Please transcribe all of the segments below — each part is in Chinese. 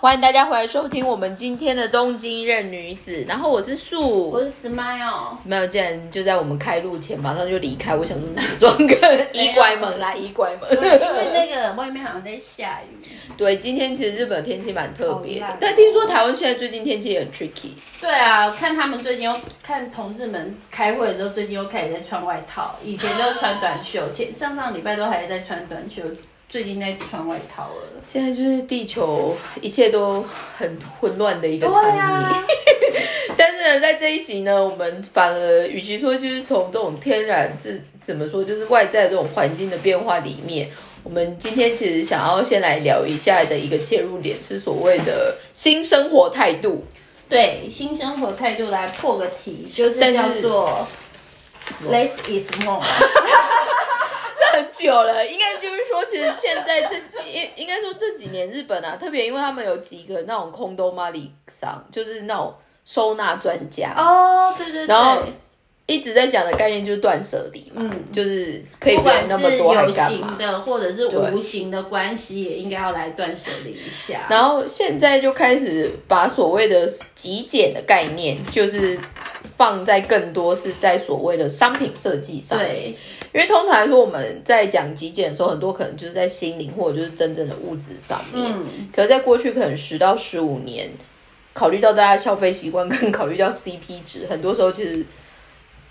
欢迎大家回来收听我们今天的东京任女子。然后我是素，我是 Smile。Smile 竟然就在我们开录前马上就离开，我想说装个衣拐门啦，衣拐门。对，因为那个外面好像在下雨。对，今天其实日本天气蛮特别的哦，但听说台湾现在最近天气也很 tricky。对啊，看他们最近又看同事们开会的时候，最近又开始在穿外套，以前都穿短袖，前上上礼拜都还在穿短袖，最近在穿外套了。现在就是地球一切都很混乱的一个对 timing。啊，但是呢，在这一集呢，我们反而与其说就是从这种天然自怎么说，就是外在这种环境的变化里面，我们今天其实想要先来聊一下的一个切入点是所谓的新生活态度。对，新生活态度来破个题，就是叫做么 less is more。这很久了，应该就是说，其实现在这应应该说这几年日本啊，特别因为他们有几个那种空兜马里桑，就是那种收纳专家，哦，对对对。然后一直在讲的概念就是断舍离嘛，嗯就是可以不管那么多还有干嘛形？的或者是对无形的关系，也应该要来断舍离一下。然后现在就开始把所谓的极简的概念，就是放在更多是在所谓的商品设计上面。对，因为通常来说，我们在讲极简的时候，很多可能就是在心灵或者就是真正的物质上面。嗯，可是在过去可能十到十五年，考虑到大家消费习惯，跟考虑到 CP 值，很多时候其实。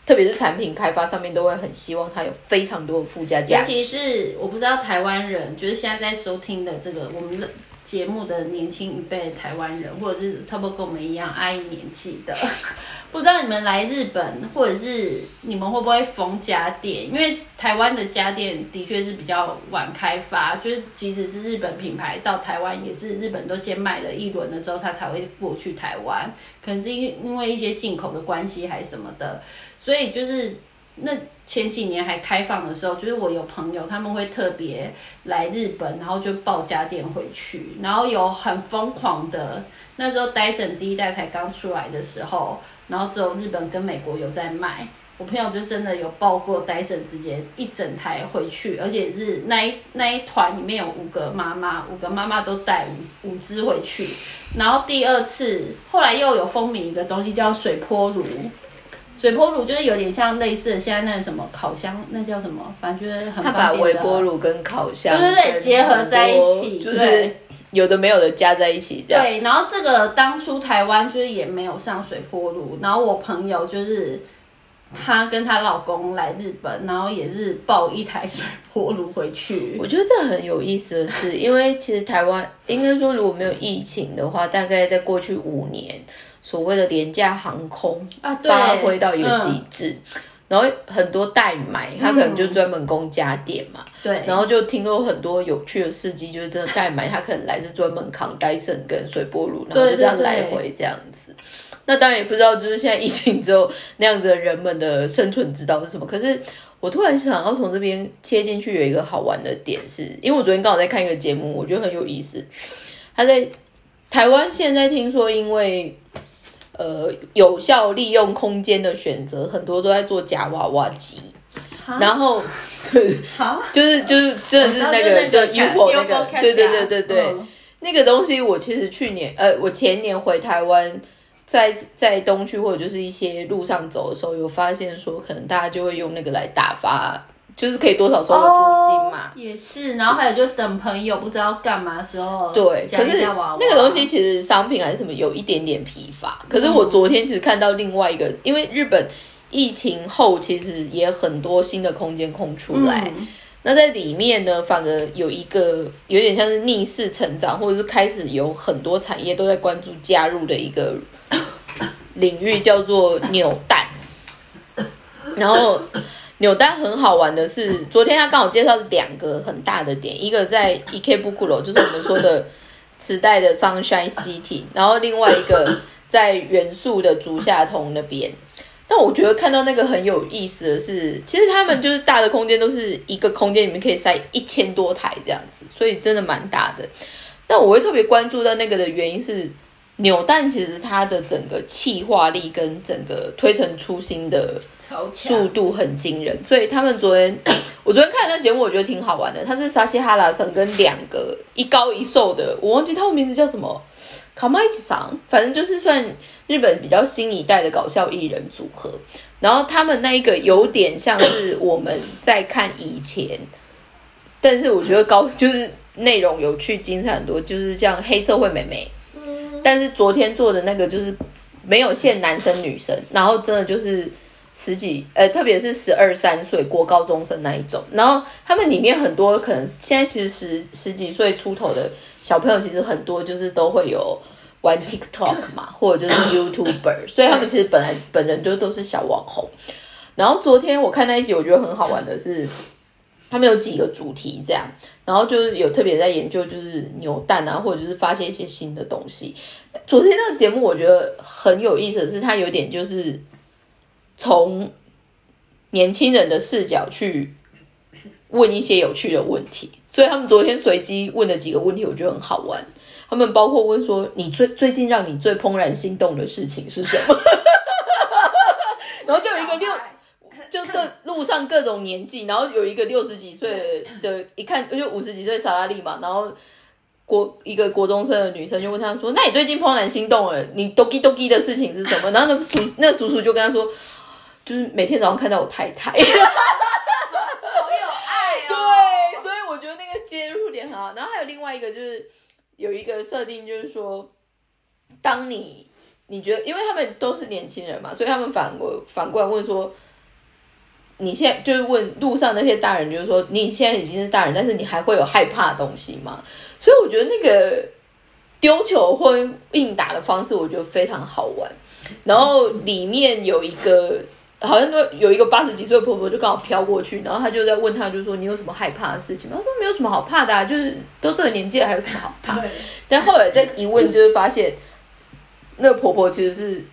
特别是产品开发上面，都会很希望它有非常多的附加价值。尤其是我不知道台湾人，就是现在在收听的这个我们的节目的年轻一辈台湾人，或者是差不多跟我们一样阿姨年纪的，不知道你们来日本，或者是你们会不会封家电？因为台湾的家电的确是比较晚开发，就是即使是日本品牌到台湾，也是日本都先卖了一轮了之后，它才会过去台湾，可能是因因为一些进口的关系还是什么的，所以就是那前几年还开放的时候，就是我有朋友他们会特别来日本，然后就抱家电回去，然后有很疯狂的，那时候 Dyson 第一代才刚出来的时候，然后只有日本跟美国有在卖。我朋友就真的有抱过 Dyson，直接一整台回去，而且是那一那一团里面有五个妈妈，五个妈妈都带五五只回去。然后第二次，后来又有风靡一个东西叫水波炉，水波炉就是有点像类似的现在那个什么烤箱，那叫什么？反正就是很他把方便的微波炉跟烤箱对对对跟结合在一起就是有的没有的加在一起这样。对，然后这个当初台湾就是也没有上水波炉，然后我朋友就是她跟她老公来日本，然后也是抱一台水波炉回去。我觉得这很有意思的是，因为其实台湾应该说如果没有疫情的话，大概在过去五年，所谓的廉价航空啊对发挥到一个极嗯致。然后很多代买，他可能就专门供家电嘛，对，然后就听过很多有趣的事迹，就是真的代买，他可能来是专门扛戴森跟水波炉，然后就这样来回这样子。那当然也不知道，就是现在疫情之后那样子的人们的生存之道是什么。可是我突然想要从这边切进去，有一个好玩的点是，因为我昨天刚好在看一个节目，我觉得很有意思。他在台湾现在听说，因为呃有效利用空间的选择，很多都在做夹娃娃机，然后 对，好，就是就是真的是那个我知道就对那个 UFO 那个，对对对对对，嗯。那个东西我其实去年呃，我前年回台湾，在在东区或者就是一些路上走的时候，有发现说，可能大家就会用那个来打发，就是可以多少收个租金嘛。哦也是，然后还有就等朋友不知道干嘛的时候，对，可是那个东西其实商品还是什么有一点点疲乏。可是我昨天其实看到另外一个，因为日本疫情后其实也很多新的空间空出来，嗯那在里面呢，反而有一个有点像是逆势成长，或者是开始有很多产业都在关注加入的一个 领域，叫做扭蛋。然后扭蛋很好玩的是，昨天他刚好介绍两个很大的点，一个在 Ikebukuro，就是我们说的磁带的 Sunshine City，然后另外一个在元素的竹下通那边。但我觉得看到那个很有意思的是，其实他们就是大的空间都是一个空间里面可以塞一千多台这样子，所以真的蛮大的。但我会特别关注到那个的原因是，扭蛋其实它的整个气化力跟整个推陈出新的速度很惊人，所以他们昨天，我昨天看那节目，我觉得挺好玩的。他是沙西哈拉森跟两个一高一瘦的，我忘记他们名字叫什么，卡麦吉桑，反正就是算日本比较新一代的搞笑艺人组合。然后他们那一个有点像是我们在看以前，但是我觉得高就是内容有趣、精彩很多，就是像黑社会美眉。但是昨天做的那个就是没有限男生女生，然后真的就是十几呃，特别是十二三岁国高中生那一种。然后他们里面很多可能现在其实十十几岁出头的小朋友，其实很多就是都会有玩 TikTok 嘛，或者就是 YouTuber，所以他们其实本来本人就都是小网红。然后昨天我看那一集，我觉得很好玩的是，他们有几个主题这样，然后就是有特别在研究就是扭蛋啊，或者就是发现一些新的东西。昨天那个节目我觉得很有意思的是，它有点就是从年轻人的视角去问一些有趣的问题，所以他们昨天随机问了几个问题，我觉得很好玩。他们包括问说：“你最最近让你最怦然心动的事情是什么？” 然后就有一个六，就各路上各种年纪，然后有一个六十几岁的，一看就五十几岁萨拉利嘛，然后国一个国中生的女生就问他说：“那你最近怦然心动了？你 doki doki 的事情是什么？”然后那叔那叔叔就跟他说：“就是每天早上看到我太太。”好有爱哦。对，所以我觉得那个接入点很好。然后还有另外一个就是有一个设定，就是说，当你你觉得，因为他们都是年轻人嘛，所以他们反过反过来问说，你现在就是问路上那些大人，就是说你现在已经是大人，但是你还会有害怕的东西吗？所以我觉得那个丢球或应答的方式，我觉得非常好玩。然后里面有一个。好像说有一个八十几岁的婆婆就刚好飘过去，然后她就在问她，就说你有什么害怕的事情吗？她说没有什么好怕的、啊，就是都这个年纪了，还有什么好怕？对，但后来再一问，就是发现那个婆婆其实是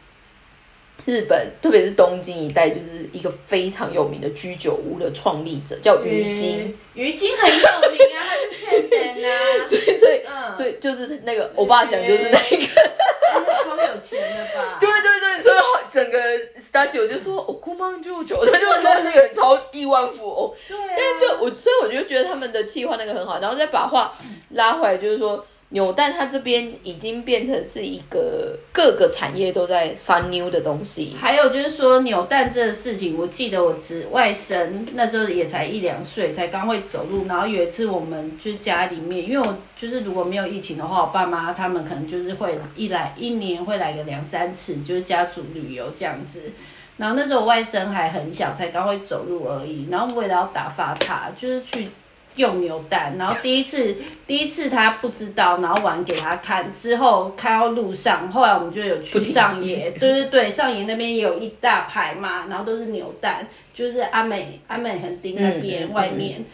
日本，特别是东京一带，就是一个非常有名的居酒屋的创立者，叫鱼精。鱼精很有名啊，他是欠人啊，所以所以、嗯所以就是那个我爸讲就是那个。他超有钱的吧？对对对，所以整个 studio 就说哦，姑妈舅舅，他就说那个超亿万富翁。对啊，但是就我，所以我就觉得他们的计划那个很好，然后再把话拉回来，就是说扭蛋它这边已经变成是一个各个产业都在三妞的东西。还有就是说扭蛋这个事情，我记得我侄外甥那时候也才一两岁，才刚会走路。然后有一次我们就是家里面，因为我就是如果没有疫情的话，我爸妈他们可能就是会一来一年会来个两三次，就是家族旅游这样子。然后那时候我外甥还很小，才刚会走路而已。然后为了要打发他，就是去用牛蛋。然后第一次第一次他不知道，然后玩给他看之后，开到路上，后来我们就有去上野，对对对，上野那边也有一大排嘛，然后都是牛蛋，就是阿美阿美横丁那边外面。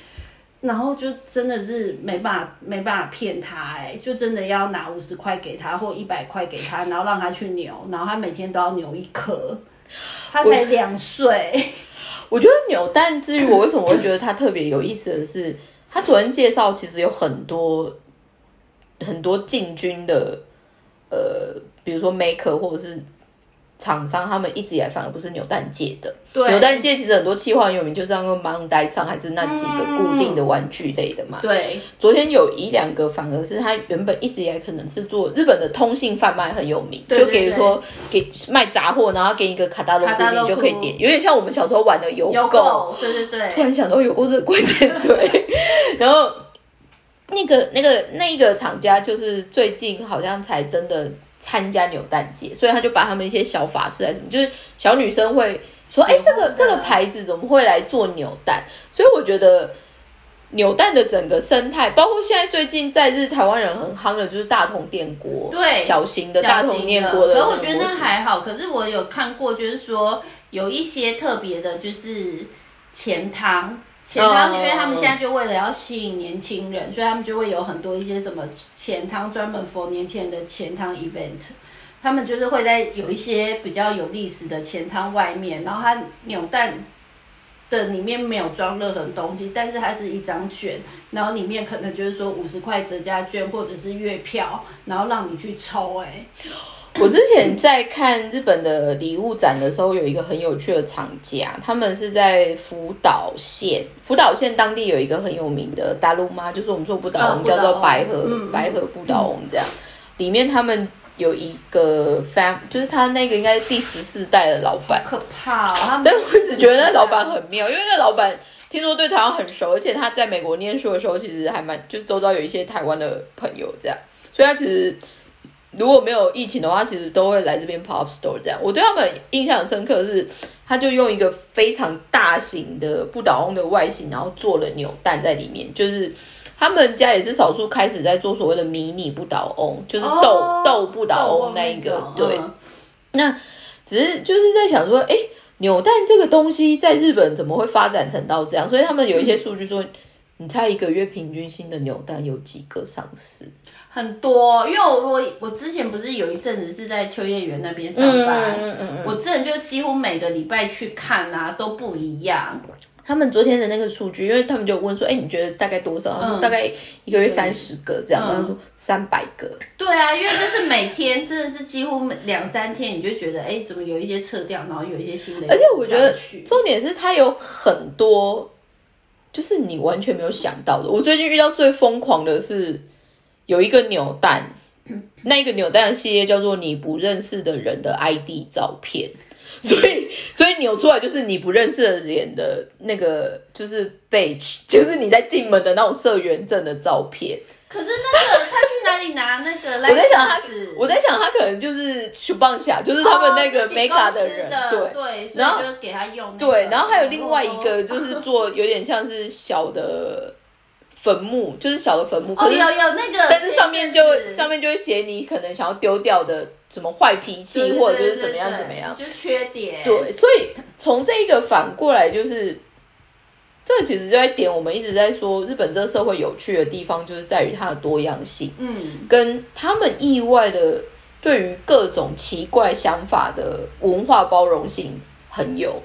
然后就真的是没办法没办法骗他哎、就真的要拿五十块给他或一百块给他，然后让他去扭，然后他每天都要扭一颗，他才两岁，我觉得扭蛋至于我为什么会觉得它特别有意思的是，他昨天介绍其实有很多很多进军的呃，比如说 maker 或者是厂商，他们一直以来反而不是扭蛋界的。对扭蛋界其实很多企划很有名，就是像个盲袋上还是那几个固定的玩具类的嘛。对昨天有一两个反而是他原本一直以来可能是做日本的通信贩卖很有名，对就给如说给卖杂货，然后给你一个卡达罗布，卡达罗布你就可以点，有点像我们小时候玩的邮有购。对，对对突，然想到有过这个关键对，然后那个那个那一个厂家就是最近好像才真的参加扭蛋节，所以他就把他们一些小法式还是什么，就是小女生会说，哎、这个的这个牌子怎么会来做扭蛋？所以我觉得。扭蛋的整个生态，包括现在最近在日台湾人很夯的，就是大同电锅，对小型的大同电锅的可。我觉得那还好。可是我有看过，就是说有一些特别的，就是钱汤。钱汤，哦因为他们现在就为了要吸引年轻人，所以他们就会有很多一些什么钱汤专门 for 年轻人的钱汤 event。他们就是会在有一些比较有历史的钱汤外面，然后它扭蛋的里面没有装任何东西，但是它是一张券，然后里面可能就是说五十块折价券或者是月票，然后让你去抽、哎，我之前在看日本的礼物展的时候，有一个很有趣的厂家，他们是在福岛县。福岛县当地有一个很有名的大陆妈，就是我们说不倒翁，叫做白河白河不倒翁这样。里面他们有一个 fam，就是他那个应该是第十四代的老板，可怕。但我只觉得那老板很妙，因为那老板听说对台湾很熟，而且他在美国念书的时候，其实还蛮就是周遭有一些台湾的朋友这样，所以他其实。如果没有疫情的话，其实都会来这边 pop store 这样。我对他们印象很深刻是，他就用一个非常大型的不倒翁的外形，然后做了扭蛋在里面。就是他们家也是少数开始在做所谓的迷你不倒翁，就是豆豆不倒翁那一个。对，那只是就是在想说，哎，扭蛋这个东西在日本怎么会发展成到这样？所以他们有一些数据说，你猜一个月平均新的扭蛋有几个上市？很多，因为我我我之前不是有一阵子是在秋叶原那边上班，嗯嗯嗯我之前就几乎每个礼拜去看啊，都不一样。他们昨天的那个数据，因为他们就问说，哎，你觉得大概多少？他说大概一个月三十个这样。他说三百个。对啊，因为就是每天真的是几乎两三天，你就觉得哎，怎么有一些撤掉，然后有一些新的。而且我觉得重点是它有很多，就是你完全没有想到的。我最近遇到最疯狂的是。有一个扭蛋，那个扭蛋的系列叫做“你不认识的人的 ID 照片”，所以所以扭出来就是你不认识的脸的那个就是 badge，就是你在进门的那种社员证的照片。可是那个他去哪里拿那个？我在想他，我在想他可能就是去棒下，就是他们那个 mega 的人，对对，然后就给他用。对，然后还有另外一个就是做有点像是小的。坟墓就是小的坟墓，哦有有那个，但是上面就上面就会写你可能想要丢掉的什么坏脾气，或者就是怎么样怎么样，就是缺点。对，所以从这个反过来就是，这其实就在点我们一直在说日本这个社会有趣的地方，就是在于它的多样性，嗯，跟他们意外的对于各种奇怪想法的文化包容性很有。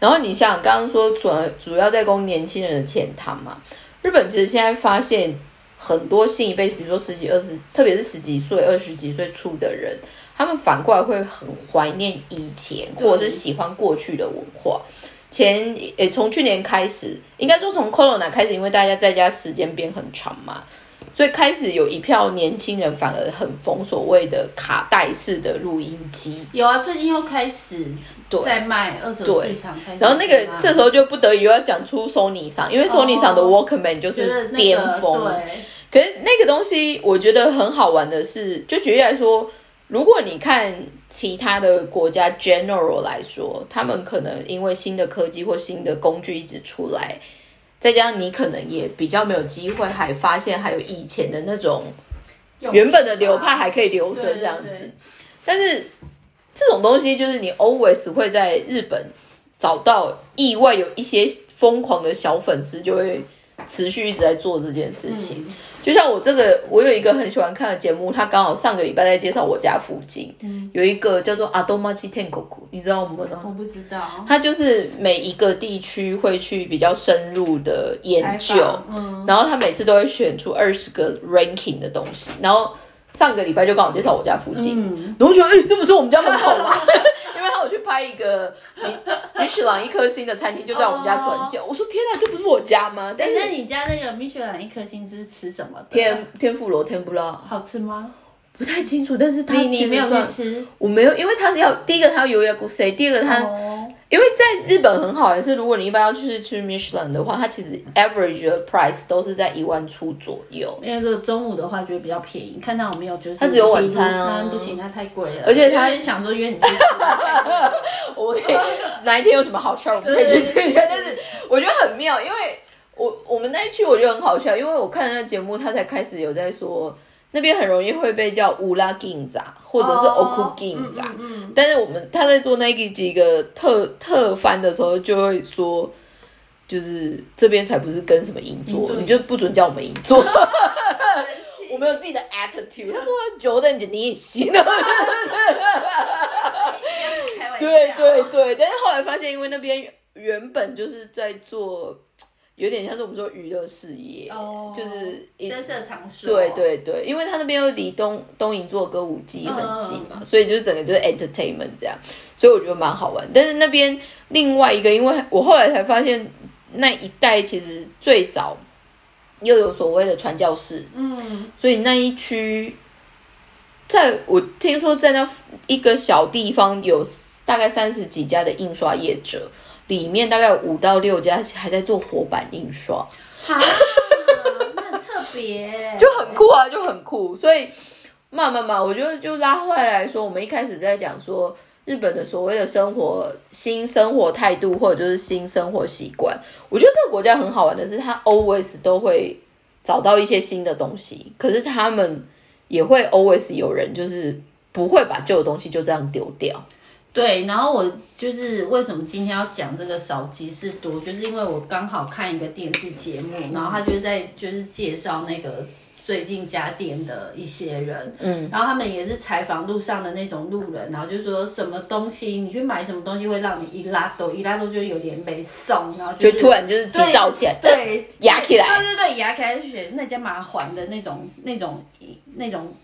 然后你像刚刚说主主要在供年轻人的浅谈嘛。日本其实现在发现很多新一辈，比如说十几、二十，特别是十几岁、二十几岁出的人，他们反过来会很怀念以前，或者是喜欢过去的文化。前诶，从去年开始，应该说从 Corona 开始，因为大家在家时间变很长嘛。所以开始有一票年轻人反而很疯所谓的卡带式的录音机。有啊，最近又开始在卖二手市场。然后那个这时候就不得已又要讲出 Sony 上，因为 Sony 上的 Walkman 就是巅峰。可是那个东西我觉得很好玩的是，就举例来说，如果你看其他的国家 general 来说，他们可能因为新的科技或新的工具一直出来。再加上你可能也比较没有机会，还发现还有以前的那种原本的流派还可以留着这样子。但是这种东西就是你 always 会在日本找到意外有一些疯狂的小粉丝，就会持续一直在做这件事情。就像我这个，我有一个很喜欢看的节目，他刚好上个礼拜在介绍我家附近，有一个叫做阿多玛奇天狗谷，你知道吗？我不知道。他就是每一个地区会去比较深入的研究，然后他每次都会选出二十个 ranking 的东西，然后。上个礼拜就刚好介绍我家附近，然后觉得哎，这不是我们家门口吗？因为他有去拍一个米米雪朗一颗星的餐厅，就在我们家转角。我说天哪，这不是我家吗？但是你家那个米雪朗一颗星是吃什么？天天妇罗天不拉，好吃吗？不太清楚，但是他你没有吃，我没有，因为他是要第一个他要油压骨塞，第二个他。因为在日本很好的是，如果你一般要去吃 Michelin 的话，它其实 average 的 price 都是在一万出左右。因为这个中午的话就会比较便宜，看到我没有？就是它只有晚餐啊，不行，它太贵了。而且他想说约你，我们可以哪一天有什么好笑，我们可以去吃一下。但是我觉得很妙，因为我我们那一区我觉得很好笑，因为我看那个节目，他才开始有在说。那边很容易会被叫乌拉金扎，或者是 oku 金扎。但是我们他在做那个几个特特番的时候，就会说，就是这边才不是跟什么银座，你就不准叫我们银座。我们有自己的 attitude。他说：“Jordan 你也行。”对对对，但是后来发现，因为那边原本就是在做。有点像是我们说娱乐事业，哦就是一深色场所，对对对，因为他那边又离东东营座歌舞伎很近嘛，所以就是整个就是 entertainment 这样，所以我觉得蛮好玩。但是那边另外一个，因为我后来才发现那一带其实最早又有所谓的传教士，嗯，所以那一区，在我听说在那一个小地方有大概三十几家的印刷业者，里面大概五到六家还在做活版印刷。好，那很特别，就很酷啊，就很酷。所以慢慢慢，我觉得就拉回来说，我们一开始在讲说日本的所谓的生活新生活态度，或者就是新生活习惯。我觉得这个国家很好玩的是，它 always 都会找到一些新的东西，可是他们也会 always 有人就是不会把旧的东西就这样丢掉。对，然后我就是为什么今天要讲这个少即是多，就是因为我刚好看一个电视节目，然后他就在就是介绍那个最近家电的一些人，嗯，然后他们也是采访路上的那种路人，然后就说什么东西你去买什么东西会让你一拉抖，一拉抖就有点没送，然后就是突然就是急躁起来，对，压起来，对对对，压起来就选那家麻环的那种那种那种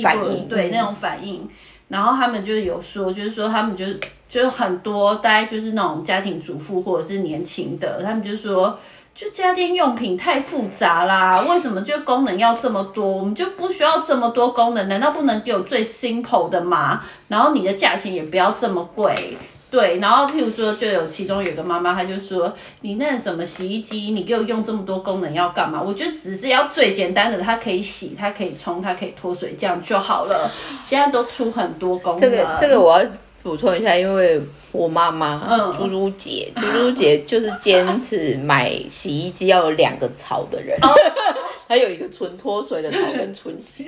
反应嗯对那种反应。然后他们就有说，就是说他们就就是很多，大概就是那种家庭主妇或者是年轻的，他们就说，就家电用品太复杂啦，为什么就功能要这么多？我们就不需要这么多功能，难道不能给我最 simple 的吗？然后你的价钱也不要这么贵。对，然后譬如说，就有其中有个妈妈，她就说：“你那什么洗衣机，你给我用这么多功能要干嘛？我觉得只是要最简单的，它可以洗，它可以冲，它可以脱水，这样就好了。现在都出很多功能，这个这个我要补充一下，因为我妈妈嗯猪猪姐，猪猪姐就是坚持买洗衣机要有两个槽的人，哦 还有一个纯脱水的槽跟纯洗。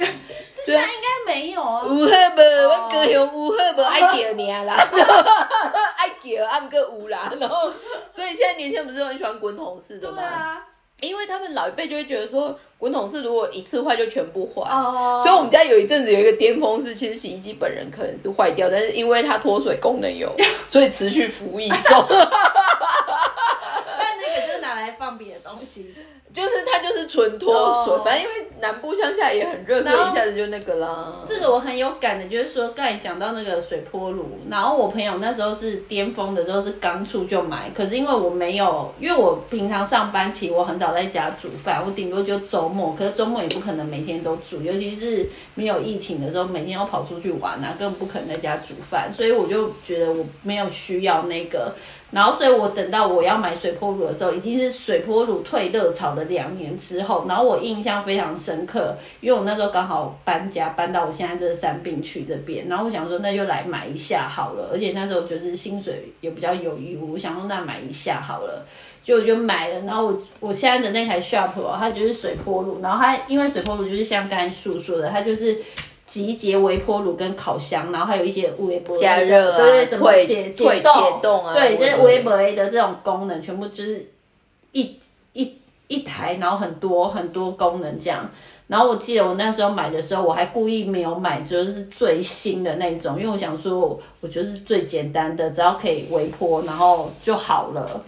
这下应该没有啊。有好无？我高雄有好无？爱叫你啦，爱叫啊，毋过有啦。然后，所以现在年轻人不是都很喜欢滚筒式的吗？对啊，因为他们老一辈就会觉得说，滚筒式如果一次坏就全部坏。哦所以我们家有一阵子有一个巅峰是，其实洗衣机本人可能是坏掉，但是因为它脱水功能有，所以持续服役中。但那个就是拿来放别的东西。就是它就是纯脱水，哦反正因为南部乡下也很热，所以一下子就那个啦。这个我很有感的，就是说刚才讲到那个水波炉，然后我朋友那时候是巅峰的时候是刚出就买，可是因为我没有，因为我平常上班其实我很少在家煮饭，我顶多就周末，可是周末也不可能每天都煮，尤其是没有疫情的时候，每天要跑出去玩啊，根本不可能在家煮饭，所以我就觉得我没有需要那个。然后，所以我等到我要买水波炉的时候，已经是水波炉退热潮的两年之后。然后我印象非常深刻，因为我那时候刚好搬家，搬到我现在这个山病区这边。然后我想说，那就来买一下好了。而且那时候就是薪水也比较有余，我想说那买一下好了。就我就买了，然后我我现在的那台 Sharp 哦，它就是水波炉，然后它因为水波炉就是像刚才树说的，它就是集结微波炉跟烤箱，然后还有一些微波加热啊对对，什么解解冻啊对，就是微波微波的这种功能，全部就是一一一台，然后很多很多功能这样。然后我记得我那时候买的时候，我还故意没有买就是最新的那种，因为我想说，我觉得是最简单的，只要可以微波，然后就好了。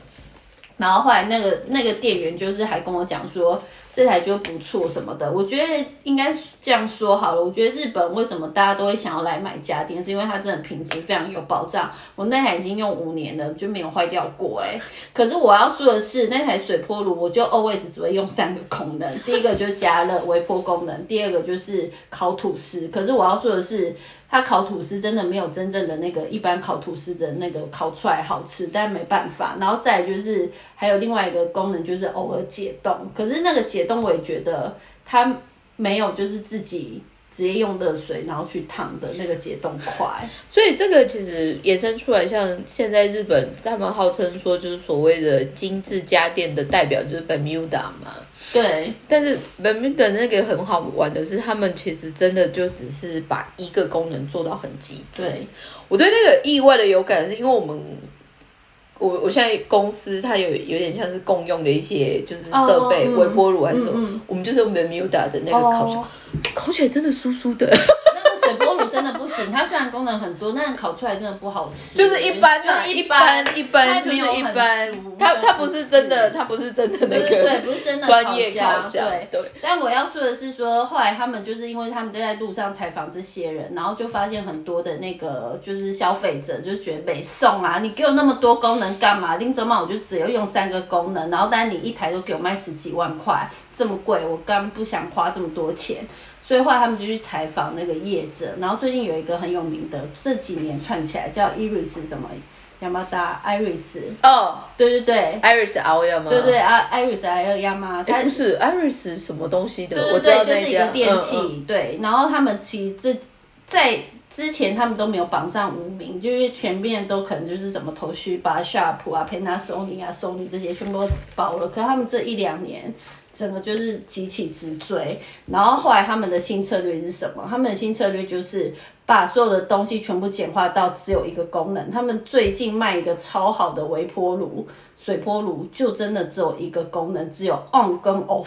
然后后来那个那个店员就是还跟我讲说这台就不错什么的，我觉得应该这样说好了。我觉得日本为什么大家都会想要来买家电，是因为它真的品质非常有保障。我那台已经用五年了，就没有坏掉过哎、可是我要说的是，那台水波炉我就 always 只会用三个功能，第一个就是加热微波功能，第二个就是烤吐司。可是我要说的是。它烤吐司真的没有真正的那个一般烤吐司的那个烤出来好吃，但没办法。然后再就是还有另外一个功能，就是偶尔解冻。可是那个解冻我也觉得它没有就是自己直接用热水然后去烫的那个解冻快。所以这个其实衍生出来，像现在日本他们号称说就是所谓的精致家电的代表就是 Bermuda 嘛，对，但是 Bermuda 那个很好玩的是，他们其实真的就只是把一个功能做到很极致。对，我对那个意外的有感，是因为我们。我我现在公司它有有点像是共用的一些就是设备，微波炉还是什么，我们就是用 Bermuda 的那个烤箱，哦烤起来真的酥酥的。它虽然功能很多，但烤出来真的不好吃，就是一般就，是一般一般就是一般，它它不是真的，它不是真的那个对不是真的专业烤烤箱，对。对。但我要说的是说，后来他们就是因为他们都在路上采访这些人，然后就发现很多的那个就是消费者就觉得没送啊，你给我那么多功能干嘛？拎走嘛，我就只有用三个功能，然后但是你一台都给我卖十几万块，这么贵，我刚不想花这么多钱。所以后来他们就去采访那个业者，然后最近有一个很有名的，这几年串起来叫 Iris 什么亚麻达 Iris，哦对对对，，Iris 熬呀吗？对对啊，Iris 还有亚麻，它哎，不是 Iris 什么东西的？对对我知道对，就是一个电器，嗯嗯对。然后他们其实这在之前他们都没有榜上无名，就因为全面都可能就是什么头绪吧、Sharp 啊、Panasonic 啊、Sony 这些全部都包了。可他们这一两年。整个就是急起直追，然后后来他们的新策略是什么？他们的新策略就是把所有的东西全部简化到只有一个功能。他们最近卖一个超好的微波炉、水波炉，就真的只有一个功能，只有 on 跟 off，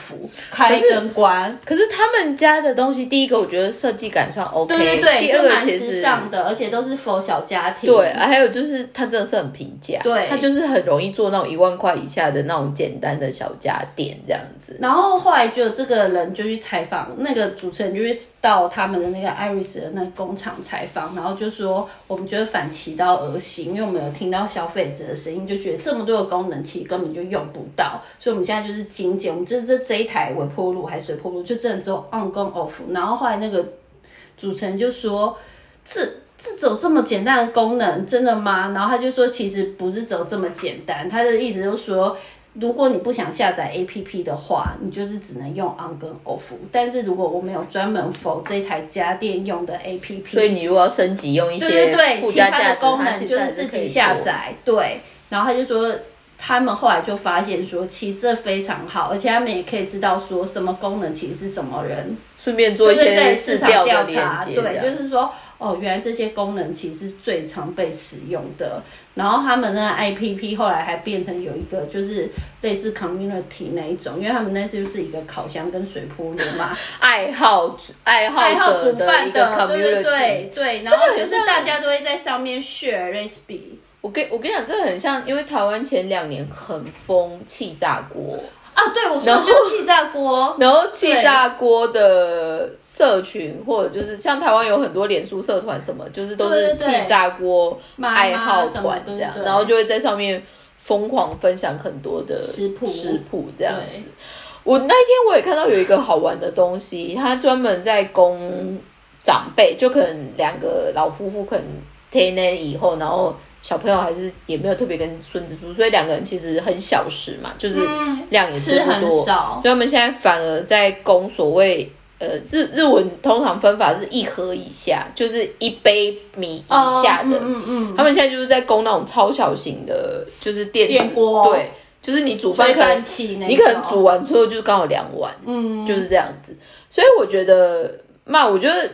开跟关。可是他们家的东西，第一个我觉得设计感算 OK，对对对，第二个就蛮时尚的，而且都是 for 小家庭。对，啊还有就是它真的是很平价，对它就是很容易做那种一万块以下的那种简单的小家电这样子。然后后来就有这个人就去采访，那个主持人就去到他们的那个 Iris 的那个工厂采访，然后就说我们觉得反其道而行，因为我们有听到消费者的声音，就觉得这么多的功能其实根本就用不到，所以我们现在就是精简，我们这这这一台微波炉还是水波炉，就真的只有 on 跟 off。然后后来那个主持人就说这。这只有这么简单的功能，真的吗？然后他就说，其实不是只有这么简单。他的意思就是说，如果你不想下载 APP 的话，你就是只能用 on 跟 off。但是如果我们有专门 for 这台家电用的 APP，所以你如果要升级用一对些对其他加，的功能就是自己下。载。对，然后他就说。他们后来就发现说，其实这非常好，而且他们也可以知道说什么功能其实是什么人顺便做一些市市场调查，接，对，就是说，哦，原来这些功能其实是最常被使用的。然后他们那个 IPP 后来还变成有一个就是类似 community 那一种，因为他们那次就是一个烤箱跟水波炉嘛，爱好爱好爱好者煮饭一个的，对 community。对对对，然后就是大家都会在上面 share recipe。我跟我跟你讲，这个很像，因为台湾前两年很疯气炸锅，啊，对，我说就是气炸锅，然后气炸锅的社群或者就是像台湾有很多脸书社团什么，就是都是气炸锅爱好团这样，然后就会在上面疯狂分享很多的食谱食谱这样子。我那一天我也看到有一个好玩的东西，他专门在供长辈，就可能两个老夫妇可能 ten 年以后，然后小朋友还是也没有特别跟孙子住，所以两个人其实很小时嘛，就是量也吃很不多，少所以他们现在反而在供所谓呃日日文通常分法是一盒以下，就是一杯米以下的。哦嗯嗯他们现在就是在供那种超小型的，就是电电锅对，就是你煮饭可能你可能煮完之后就是刚好两碗，嗯，就是这样子。所以我觉得，嘛，我觉得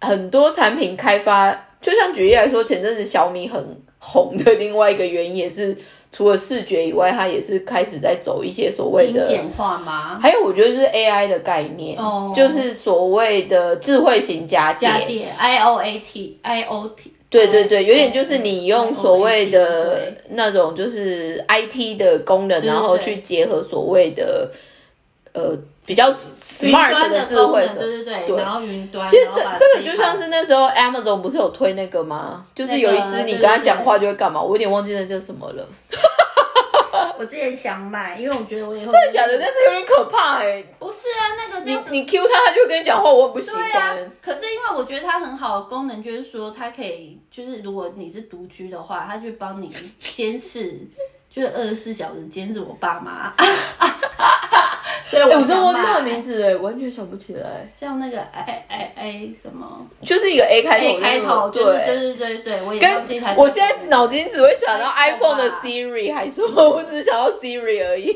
很多产品开发，就像举例来说，前阵子小米很红的另外一个原因也是，除了视觉以外，它也是开始在走一些所谓的。精简化吗？还有，我觉得就是 AI 的概念，哦就是所谓的智慧型家电。家电 I O A T I O T，对对对，有点就是你用所谓的那种就是 IT 的功能，然后去结合所谓的呃比较 smart 的智慧对对对，对然后云端。其实这这个就像是那时候 Amazon 不是有推那个吗？就是有一只你跟他讲话就会干嘛？我有点忘记那叫什么了。我之前想买，因为我觉得我以后真的假的？但是有点可怕哎、不是啊，那个就是你你 Q 他，他就会跟你讲话，我很不喜对啊欢。，可是因为我觉得它很好的功能就是说，它可以就是如果你是独居的话，它就帮你监视，就是二十四小时监视我爸妈。所以哎、我我真的忘记他的，名字哎，完全想不起来。像那个 A A A 什么就是一个 A 开头 A 开头，就是对对对对对，我也跟。我现在脑筋只会想到 iPhone 的 Siri 还是什么，我只想到 Siri 而已。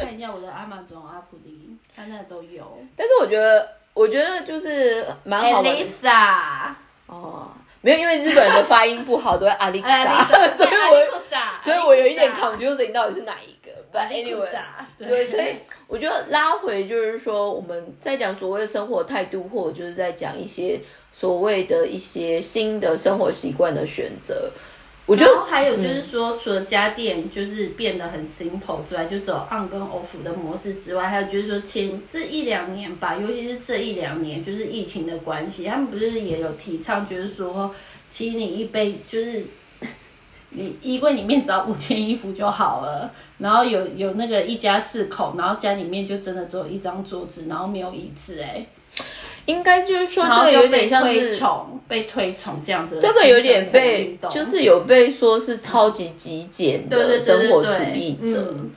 看一下我的 Amazon 阿普利，他那个都有。但是我觉得，我觉得就是蛮好玩的 Elisa，哦。没有，因为日本人的发音不好，都会阿丽哎莎，所以我我所以我有一点 confusing 到底是哪一个。But anyway，对对，所以我觉得拉回就是说，我们在讲所谓的生活态度，或者就是在讲一些所谓的一些新的生活习惯的选择。我觉得还有就是说，除了家电就是变得很 simple 之外，就走 on 跟 off 的模式之外，还有就是说前这一两年吧，尤其是这一两年，就是疫情的关系，他们不是也有提倡，就是说，其实你一杯就是。你衣柜里面只要五件衣服就好了，然后有有那个一家四口，然后家里面就真的只有一张桌子，然后没有椅子、哎，应该就是说，这个有点像是崇，被推崇这样子这个有点被就是有被说是超级极简的生活主义者。嗯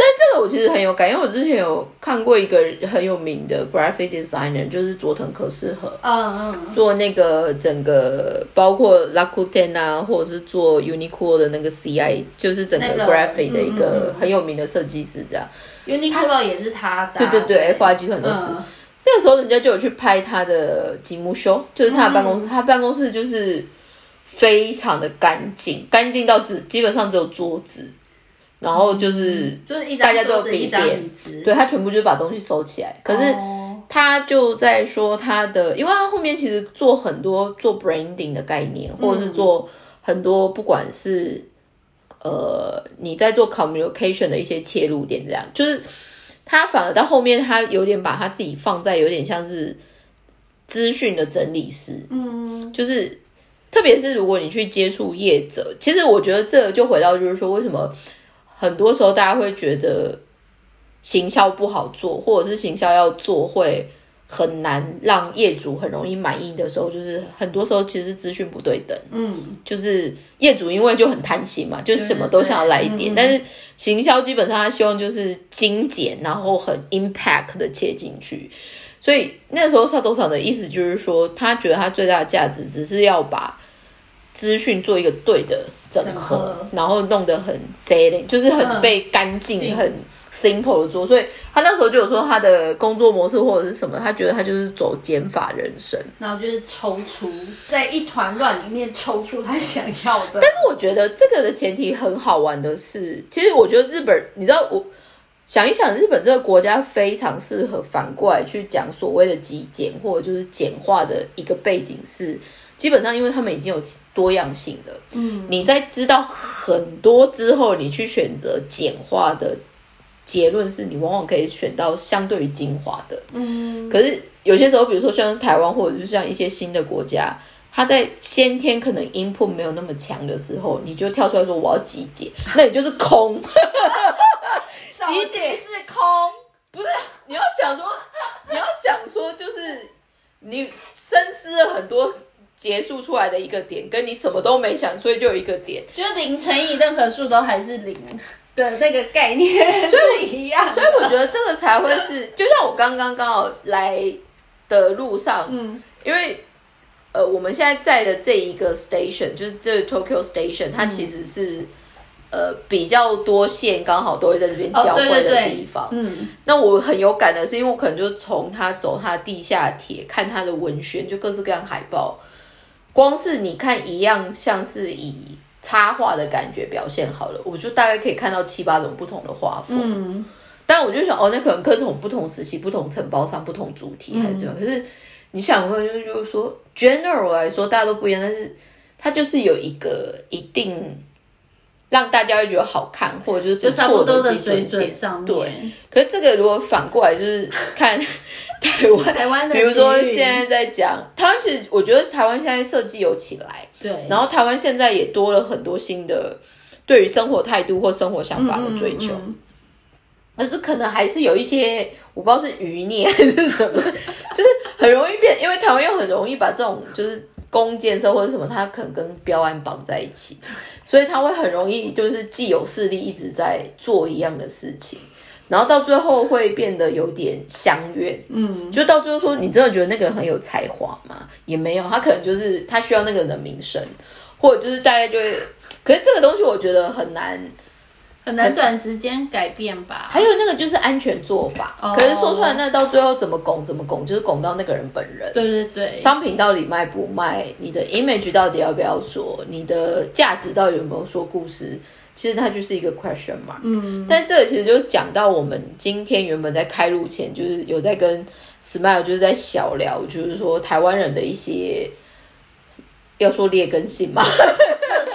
但这个我其实很有感，因为我之前有看过一个很有名的 graphic designer，就是佐藤可士和。嗯嗯，做那个整个包括 Lakuten 啊，或者是做 Uniqlo 的那个 CI，就是整个 graphic 的一个很有名的设计师，这样。Uniqlo 也是他的啊、对对对，FR 集团都是。嗯那个时候人家就有去拍他的吉木修，就是他的办公室，他办公室就是非常的干净，干净到只基本上只有桌子，然后就是、就是大家都有桌子一张笔电椅子，对他全部就是把东西收起来，可是。哦。他就在说他的，因为他后面其实做很多做 branding 的概念，或者是做很多不管是呃你在做 communication 的一些切入点，这样。就是他反而到后面他有点把他自己放在有点像是资讯的整理师，嗯，就是特别是如果你去接触业者，其实我觉得这就回到就是说，为什么很多时候大家会觉得行销不好做，或者是行销要做会很难让业主很容易满意的时候，就是很多时候其实资讯不对等，嗯，就是业主因为就很贪心嘛，就是什么都想要来一点，嗯。但是行销基本上他希望就是精简，然后很 impact 的切进去。所以那时候萨多厂的意思就是说，他觉得他最大的价值只是要把资讯做一个对的整合，然后弄得很 sailing，就是很嗯被干净、净很 simple 的做。所以他那时候就有说他的工作模式或者是什么，他觉得他就是走减法人生。然后就是抽出在一团乱里面抽出他想要的，但是我觉得这个的前提很好玩的是，其实我觉得日本，你知道我。想一想，日本这个国家非常适合反过来去讲所谓的极简或者就是简化的一个背景是，基本上因为他们已经有多样性了。嗯，你在知道很多之后，你去选择简化的结论是你往往可以选到相对于精华的。嗯，可是有些时候，比如说像台湾或者就像一些新的国家，它在先天可能 input 没有那么强的时候，你就跳出来说我要极简，那你就是空。极简是空，不是，你要想说，你要想说，就是你深思了很多结束出来的一个点，跟你什么都没想，所以就有一个点。就是零乘以任何数都还是零 的那个概念是一样，所以我觉得这个才会是，就像我刚刚刚好来的路上，嗯因为呃，我们现在在的这一个 station，就是这个 Tokyo Station，它其实是、呃比较多线刚好都会在这边哦交汇的对对对地方。嗯那我很有感的是，因为我可能就从他走他的地下铁，看他的文宣，就各式各样海报。光是你看一样，像是以插画的感觉表现好了，我就大概可以看到七八种不同的画风。嗯但我就想，哦，那可能各种不同时期、不同承包商、不同主题还是怎么样。可是你想过，就是就是说，general 来说，大家都不一样，但是它就是有一个一定让大家会觉得好看，或者就是就不错的基水准点。对，可是这个如果反过来，就是看 台湾，台湾的比如说现在在讲台湾，其实我觉得台湾现在设计有起来，对，然后台湾现在也多了很多新的对于生活态度或生活想法的追求。嗯嗯可是可能还是有一些我不知道是余孽还是什么，就是很容易变，因为台湾又很容易把这种就是公建设或者什么，它可能跟标案绑在一起，所以它会很容易就是既有势力一直在做一样的事情，然后到最后会变得有点相怨，嗯，就到最后说你真的觉得那个人很有才华吗？也没有，他可能就是他需要那个人的名声，或者就是大家就会，可是这个东西我觉得很难。很难短时间改变吧？还有那个就是安全做法，哦可是说出来那到最后怎么拱怎么拱，就是拱到那个人本人。对对对，商品到底卖不卖，你的 image 到底要不要说，你的价值到底有没有说故事，其实它就是一个 question mark。嗯，但这个其实就讲到我们今天原本在开录前，就是有在跟 Smile 就是在小聊，就是说台湾人的一些要说劣根性嘛，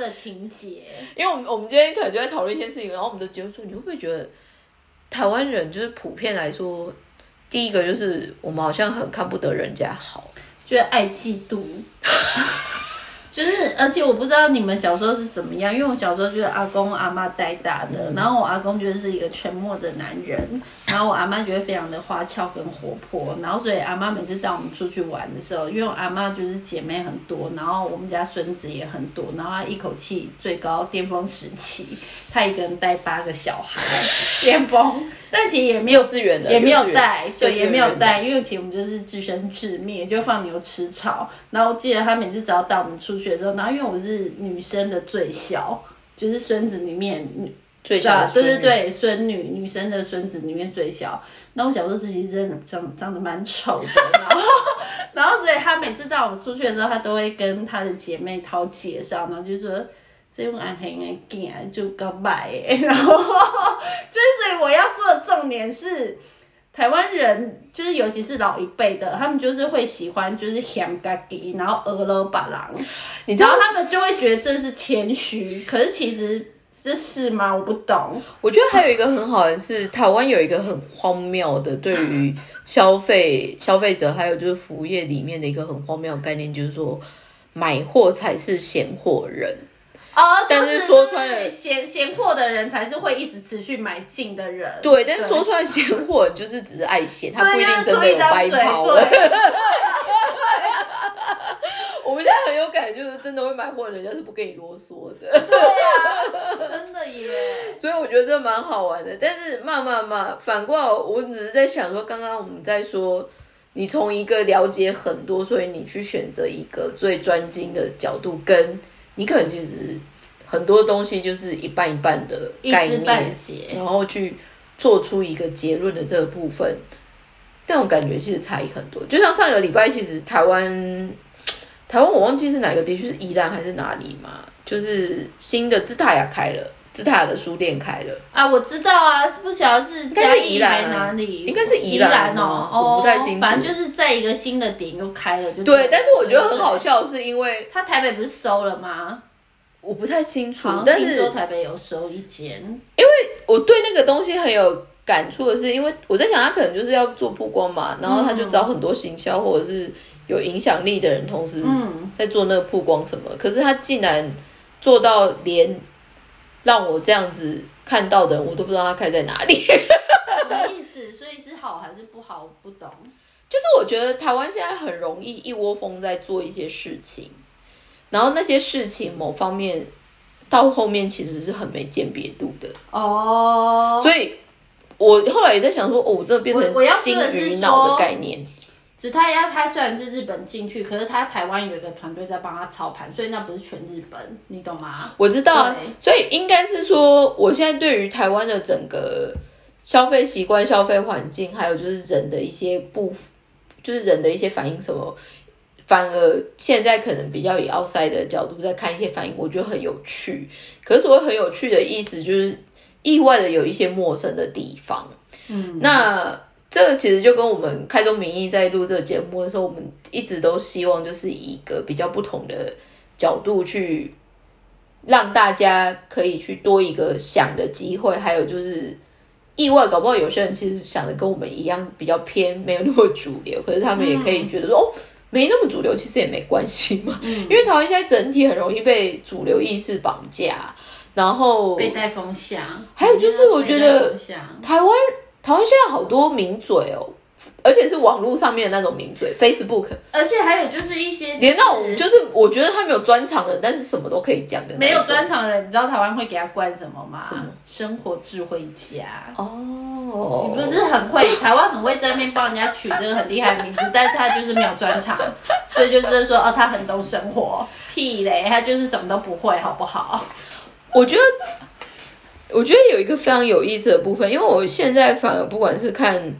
的情节。因为我们我们今天可能就在讨论一件事情，然后我们的节目说，你会不会觉得台湾人就是普遍来说，第一个就是我们好像很看不得人家好，就是爱嫉妒。就是，而且我不知道你们小时候是怎么样，因为我小时候就是阿公阿妈带大的，然后我阿公就是一个沉默的男人，然后我阿妈觉得非常的花俏跟活泼，然后所以阿妈每次带我们出去玩的时候，因为我阿妈就是姐妹很多，然后我们家孙子也很多，然后她一口气最高巅峰时期，她一个人带八个小孩，巅峰。但其实也没有资源的，也没有带，对，也没有带，因为其实我们就是自生自灭，就放牛吃草。然后我记得他每次只要带我们出去的时候，然后因为我是女生的最小，就是孙子里面最小，对对对，孙女女生的孙子里面最小。那我小时候自己真的长长得蛮丑的，然后 然后所以他每次带我们出去的时候，他都会跟他的姐妹掏介绍，然后就说。这用暗黑的镜就告白，然后就是我要说的重点是，台湾人就是尤其是老一辈的，他们就是会喜欢就是香咖喱，然后俄罗巴郎，你知道他们就会觉得这是谦虚，可是其实这是吗？我不懂。我觉得还有一个很好的是，台湾有一个很荒谬的对于消费消费者还有就是服务业里面的一个很荒谬的概念，就是说买货才是闲货人。哦，但是说穿了，闲闲货的人才是会一直持续买进的人。对，但是说穿闲货 就是只是爱闲，他不一定真的有白跑。我们现在很有感觉，就是真的会买货，人家是不跟你啰嗦的。对啊，真的耶。所以我觉得这蛮好玩的。但是慢慢慢，反过来，我只是在想说，刚刚我们在说，你从一个了解很多，所以你去选择一个最专精的角度跟。你可能其实很多东西就是一半一半的概念，然后去做出一个结论的这个部分，这种感觉其实差异很多。就像上个礼拜，其实台湾台湾我忘记是哪个地区，是宜兰还是哪里嘛？就是新的姿态也开了，姿塔的书店开了啊，我知道啊，不晓得是应该是宜兰哪里，应该是宜兰哦，我不太清楚。反正就是在一个新的点又开了，就对。但是我觉得很好笑，是因为他台北不是收了吗？我不太清楚，但是台北有收一间，因为我对那个东西很有感触的是，因为我在想他可能就是要做曝光嘛，然后他就找很多行销或者是有影响力的人，同时在做那个曝光什么。可是他竟然做到连让我这样子看到的，我都不知道他开在哪里。什么意思？所以是好还是不好？不懂。就是我觉得台湾现在很容易一窝蜂在做一些事情。然后那些事情某方面到后面其实是很没鉴别度的哦，所以我后来也在想说，哦，这变成金鱼脑的概念。紫太鸭它虽然是日本进去，可是它台湾有一个团队在帮他操盘，所以那不是全日本，你懂吗？我知道，所以应该是说，我现在对于台湾的整个消费习惯、消费环境，还有就是人的一些不，就是人的一些反应什么。反而现在可能比较以 outside 的角度在看一些反应，我觉得很有趣。可是所谓很有趣的意思，就是意外的有一些陌生的地方。嗯，那这个其实就跟我们开宗明义在录这个节目的时候，我们一直都希望就是以一个比较不同的角度去让大家可以去多一个想的机会。还有就是意外，搞不好有些人其实想的跟我们一样，比较偏没有那么主流，可是他们也可以觉得说哦。没那么主流，其实也没关系嘛。嗯，因为台湾现在整体很容易被主流意识绑架，然后被带风向。还有就是，我觉得台湾台湾现在好多名嘴哦。而且是网络上面的那种名嘴，Facebook。而且还有就是一些连那种就是我觉得他没有专长的，但是什么都可以讲的。没有专长的人，你知道台湾会给他冠什么吗？什么？生活智慧家。哦。你不是很会？台湾很会在那边帮人家取这个很厉害的名字，但是他就是没有专长，所以就是说哦，他很懂生活。屁嘞，他就是什么都不会，好不好？我觉得，我觉得有一个非常有意思的部分，因为我现在反而不管是看。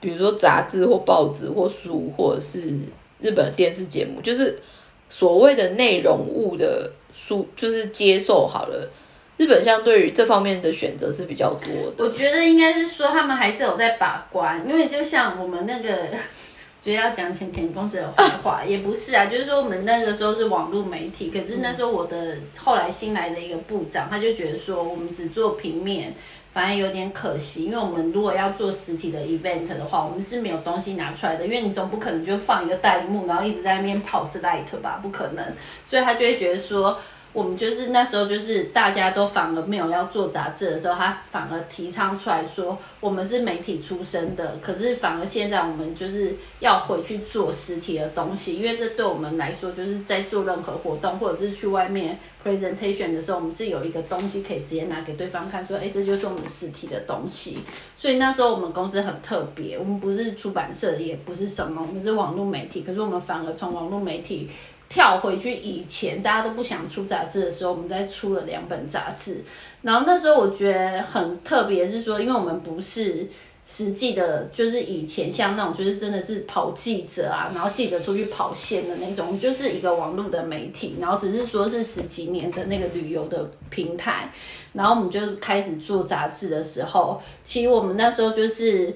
比如说杂志或报纸或书，或者是日本的电视节目，就是所谓的内容物的书，就是接受好了。日本相对于这方面的选择是比较多的。我觉得应该是说他们还是有在把关，因为就像我们那个。觉得要讲前前公司的坏话，也不是啊，就是说我们那个时候是网络媒体，可是那时候我的后来新来的一个部长，他就觉得说我们只做平面，反而有点可惜，因为我们如果要做实体的 event 的话，我们是没有东西拿出来的，因为你总不可能就放一个大荧幕，然后一直在那边跑 slide 吧，不可能，所以他就会觉得说。我们就是那时候，就是大家都反而没有要做杂志的时候，他反而提倡出来说，我们是媒体出身的，可是反而现在我们就是要回去做实体的东西，因为这对我们来说，就是在做任何活动或者是去外面 presentation 的时候，我们是有一个东西可以直接拿给对方看，说，哎，这就是我们实体的东西。所以那时候我们公司很特别，我们不是出版社，也不是什么，我们是网络媒体，可是我们反而从网络媒体。跳回去以前，大家都不想出杂志的时候，我们在出了两本杂志。然后那时候我觉得很特别，是说，因为我们不是实际的，就是以前像那种，就是真的是跑记者啊，然后记者出去跑线的那种，就是一个网络的媒体。然后只是说是十几年的那个旅游的平台。然后我们就开始做杂志的时候，其实我们那时候就是。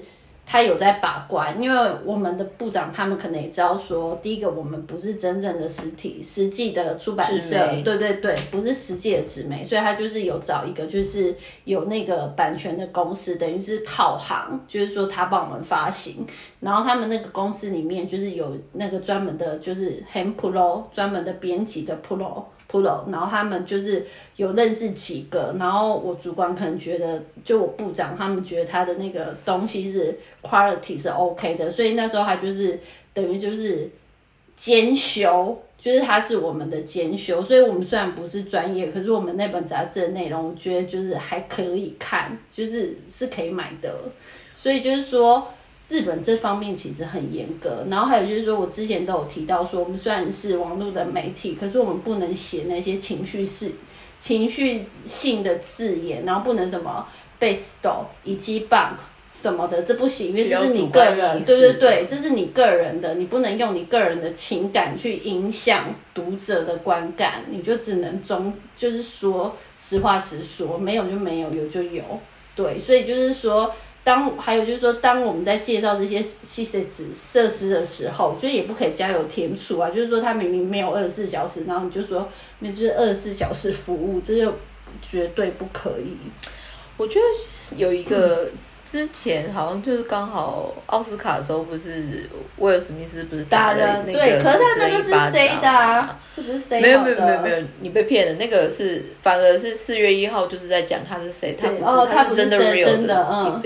他有在把关，因为我们的部长他们可能也知道说，第一个我们不是真正的实体、实际的出版社，对对对，不是实际的纸媒，所以他就是有找一个就是有那个版权的公司，等于是靠行，就是说他帮我们发行，然后他们那个公司里面就是有那个专门的，就是 Hand Pro 专门的编辑的 Pro。Pro，然后他们就是有认识几个，然后我主管可能觉得，就我部长他们觉得他的那个东西是 quality 是 OK 的，所以那时候他就是等于就是兼修，就是他是我们的兼修，所以我们虽然不是专业，可是我们那本杂志的内容，我觉得就是还可以看，就是是可以买的，所以就是说。日本这方面其实很严格，然后还有就是说，我之前都有提到说，我们虽然是网络的媒体，可是我们不能写那些情绪式、情绪性的字眼，然后不能什么 base do 以及棒什么的，这不行，因为这是你个人，对对对，这是你个人的，你不能用你个人的情感去影响读者的观感，你就只能中，就是说实话实说，没有就没有，有就有，对，所以就是说。当还有就是说，当我们在介绍这些细设施设施的时候，所以也不可以加油添醋啊。就是说，他明明没有二十四小时，然后你就说那就是二十四小时服务，这就绝对不可以。我觉得有一个之前好像就是刚好奥斯卡的时候，不是威尔史密斯不是打了那个对，可是他那个是谁的啊？是不是谁？没有没有没有没有，你被骗了。那个是反而是四月一号就是在讲他是谁，他不是他是真的 real 的嗯。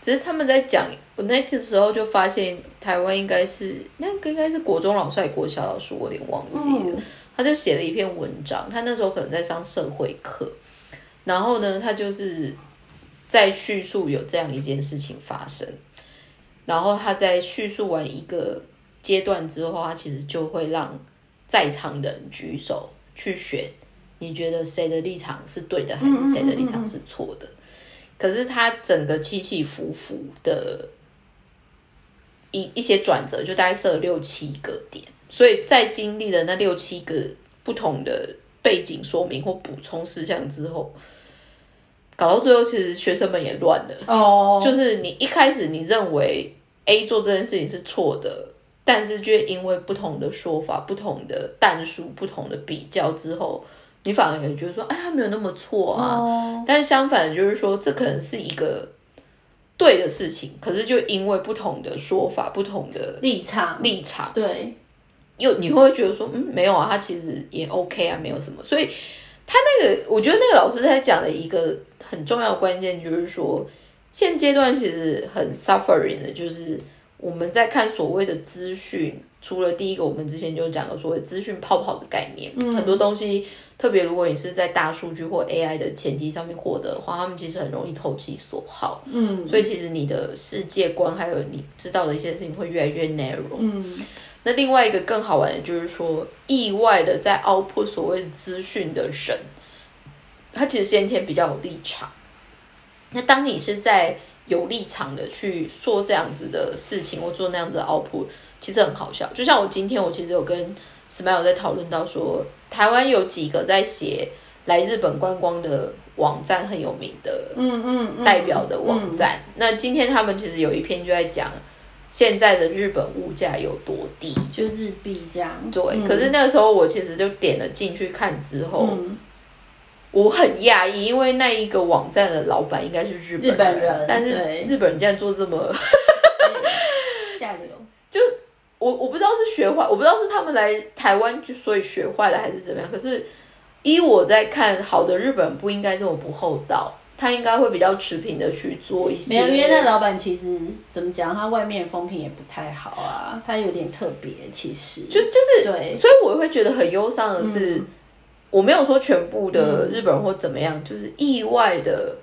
只是他们在讲，我那个时候就发现台湾应该是那个应该是国中老师还国小老师，我有点忘记了。他就写了一篇文章，他那时候可能在上社会课，然后呢，他就是在叙述有这样一件事情发生，然后他在叙述完一个阶段之后，他其实就会让在场的人举手去选，你觉得谁的立场是对的，还是谁的立场是错的？可是他整个起起伏伏的一一些转折，就大概设了六七个点，所以在经历了那六七个不同的背景说明或补充事项之后，搞到最后，其实学生们也乱了。哦，就是你一开始你认为 A 做这件事情是错的，但是却因为不同的说法、不同的弹数、不同的比较之后。你反而也觉得说，哎，他没有那么错啊。但是相反，就是说，这可能是一个对的事情，可是就因为不同的说法、不同的立场、立场，对，又你会觉得说，嗯，没有啊，他其实也 OK 啊，没有什么。所以他那个，我觉得那个老师在讲的一个很重要的关键，就是说，现阶段其实很 suffering 的，就是我们在看所谓的资讯。除了第一个，我们之前就讲了所谓资讯泡泡的概念，很多东西，特别如果你是在大数据或 AI 的前提上面获得的话，他们其实很容易投其所好。嗯，所以其实你的世界观还有你知道的一些事情会越来越 narrow。嗯，那另外一个更好玩的就是说，意外的在 output 所谓资讯的人，他其实先天比较有立场。那当你是在有立场的去做这样子的事情，或做那样子的 output。其实很好笑，就像我今天，我其实有跟 Smile 在讨论到说，台湾有几个在写来日本观光的网站很有名的嗯嗯嗯，代表的网站。那今天他们其实有一篇就在讲现在的日本物价有多低。嗯，就日币这样。对，嗯可是那个时候我其实就点了进去看之后，嗯我很讶异，因为那一个网站的老板应该是日本日本人但是日本人竟然做这么，下流。我我不知道是学坏，我不知道是他们来台湾就所以学坏了还是怎么样。可是依我在看，好的日本人不应该这么不厚道，他应该会比较持平的去做一些。没些。有，因为那老板其实怎么讲，他外面的风评也不太好啊，他有点特别，其实。就就是对。所以我会觉得很忧伤的是，我没有说全部的日本人或怎么样，就是意外的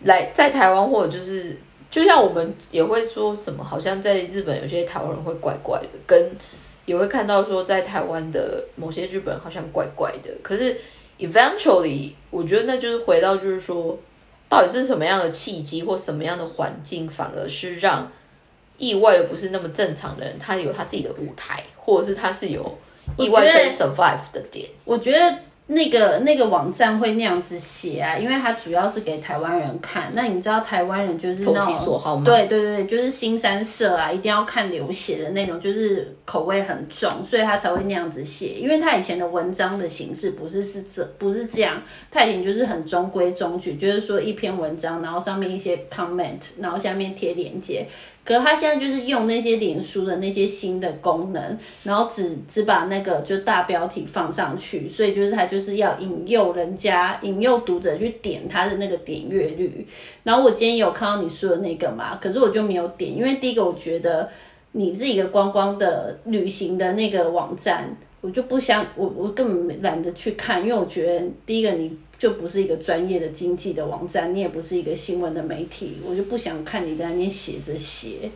来在台湾或者就是，就像我们也会说什么，好像在日本有些台湾人会怪怪的，跟也会看到说在台湾的某些日本人好像怪怪的，可是 eventually 我觉得那就是回到就是说，到底是什么样的契机或什么样的环境，反而是让。意外的不是那么正常的人，他有他自己的舞台，或者是他是有意外可以 survive 的点。我觉得那个那个网站会那样子写啊，因为它主要是给台湾人看。那你知道台湾人就是那投其种所好吗对对对，就是新三社啊，一定要看流血的那种，就是口味很重，所以他才会那样子写。因为他以前的文章的形式不是是这不是这样，他以前就是很中规中矩，就是说一篇文章，然后上面一些 comment，然后下面贴链接。可是他现在就是用那些脸书的那些新的功能，然后只只把那个就大标题放上去，所以就是他就是要引诱人家、引诱读者去点他的那个点阅率。然后我今天有看到你说的那个嘛，可是我就没有点，因为第一个我觉得你是一个观光的旅行的那个网站，我就不想我我根本懒得去看，因为我觉得第一个你就不是一个专业的经济的网站，你也不是一个新闻的媒体，我就不想看你在那边写着写。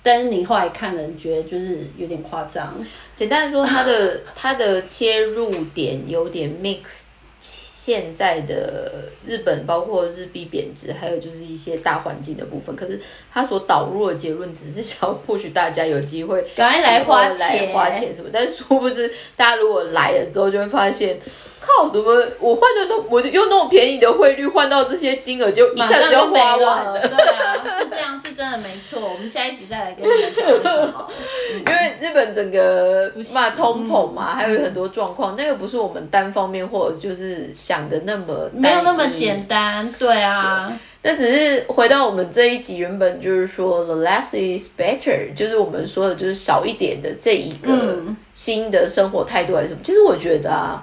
但是你后来看了，你觉得就是有点夸张。简单的说，它的 它的切入点有点 mix 现在的日本，包括日币贬值，还有就是一些大环境的部分。可是他所导入的结论，只是想或许大家有机会赶快来花来钱，花钱什么。但殊不知，大家如果来了之后，就会发现。靠！怎么我换的都我用那么便宜的汇率换到这些金额，就一下子就花完了。对啊，是这样，是真的没错。我们下一集再来跟你们讲为什么。因为日本整个嘛通膨嘛，还有很多状况，那个不是我们单方面或者就是想的那么没有那么简单。对啊，那只是回到我们这一集原本就是说 the less is better，就是我们说的就是少一点的这一个新的生活态度还是什么？其实我觉得啊。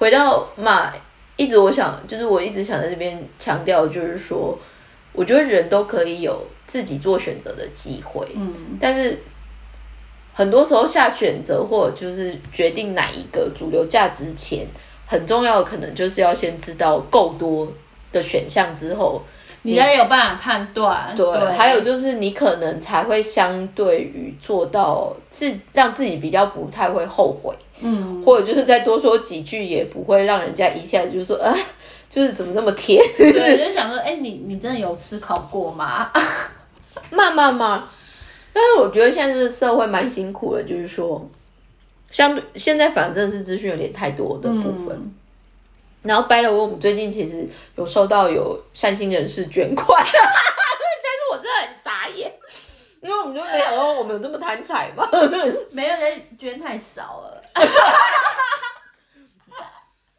回到嘛，一直我想，就是我一直想在这边强调，就是说，我觉得人都可以有自己做选择的机会，嗯，但是很多时候下选择或就是决定哪一个主流价值前，很重要的可能就是要先知道够多的选项之后，你才有办法判断。对，还有就是你可能才会相对于做到自让自己比较不太会后悔。嗯，或者就是再多说几句，也不会让人家一下子就说啊，就是怎么那么甜？对，就想说，哎、欸，你你真的有思考过吗？慢慢嘛。但是我觉得现在这个社会蛮辛苦的，就是说，相对现在反正是资讯有点太多的部分。嗯、然后掰了我，我们最近其实有收到有善心人士捐款，但是我真的很傻眼。因为我们就没想到我们有这么贪财嘛，没有人捐太少了。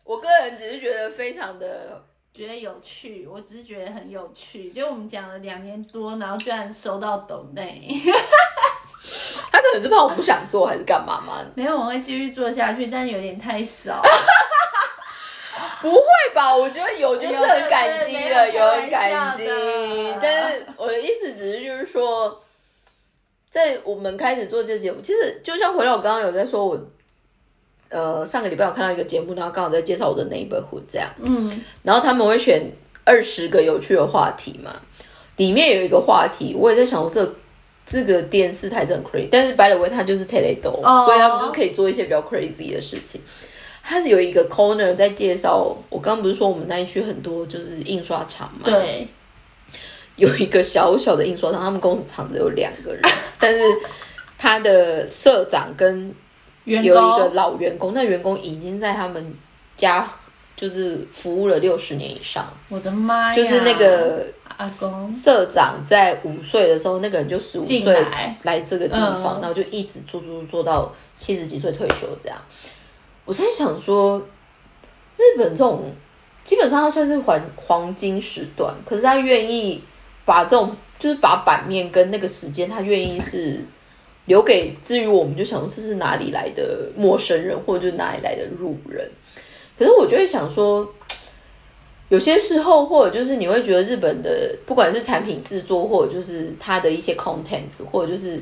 我个人只是觉得非常的 觉得有趣，我只是觉得很有趣。就我们讲了两年多，然后居然收到抖内，他可能是怕我不想做还是干嘛嘛？没有，我会继续做下去，但是有点太少。不会吧？我觉得有就是很感激的，有很感激。但是我的意思只是就是说。在我们开始做这个节目，其实就像回到我刚刚有在说我，呃，上个礼拜我看到一个节目，然后刚好在介绍我的 neighborhood 这样，嗯，然后他们会选二十个有趣的话题嘛，里面有一个话题，我也在想，我这这个电视台真 crazy，但是 by the way 它就是 Teledo，、哦、所以他们就是可以做一些比较 crazy 的事情。它有一个 corner 在介绍，我刚刚不是说我们那一区很多就是印刷厂嘛，对。有一个小小的印刷厂，他们工厂只有两个人，但是他的社长跟有一个老员工，那员工已经在他们家就是服务了六十年以上，我的妈呀！就是那个阿公，社长在五岁的时候，那个人就十五岁来来这个地方，嗯然后就一直做做做做到七十几岁退休这样。我在想说，日本这种基本上它算是黄黄金时段，可是他愿意把这种就是把版面跟那个时间，他愿意是留给至于我们就想说这是哪里来的陌生人，或者就是哪里来的路人。可是我就会想说，有些时候，或者就是你会觉得日本的不管是产品制作，或者就是它的一些 contents，或者就是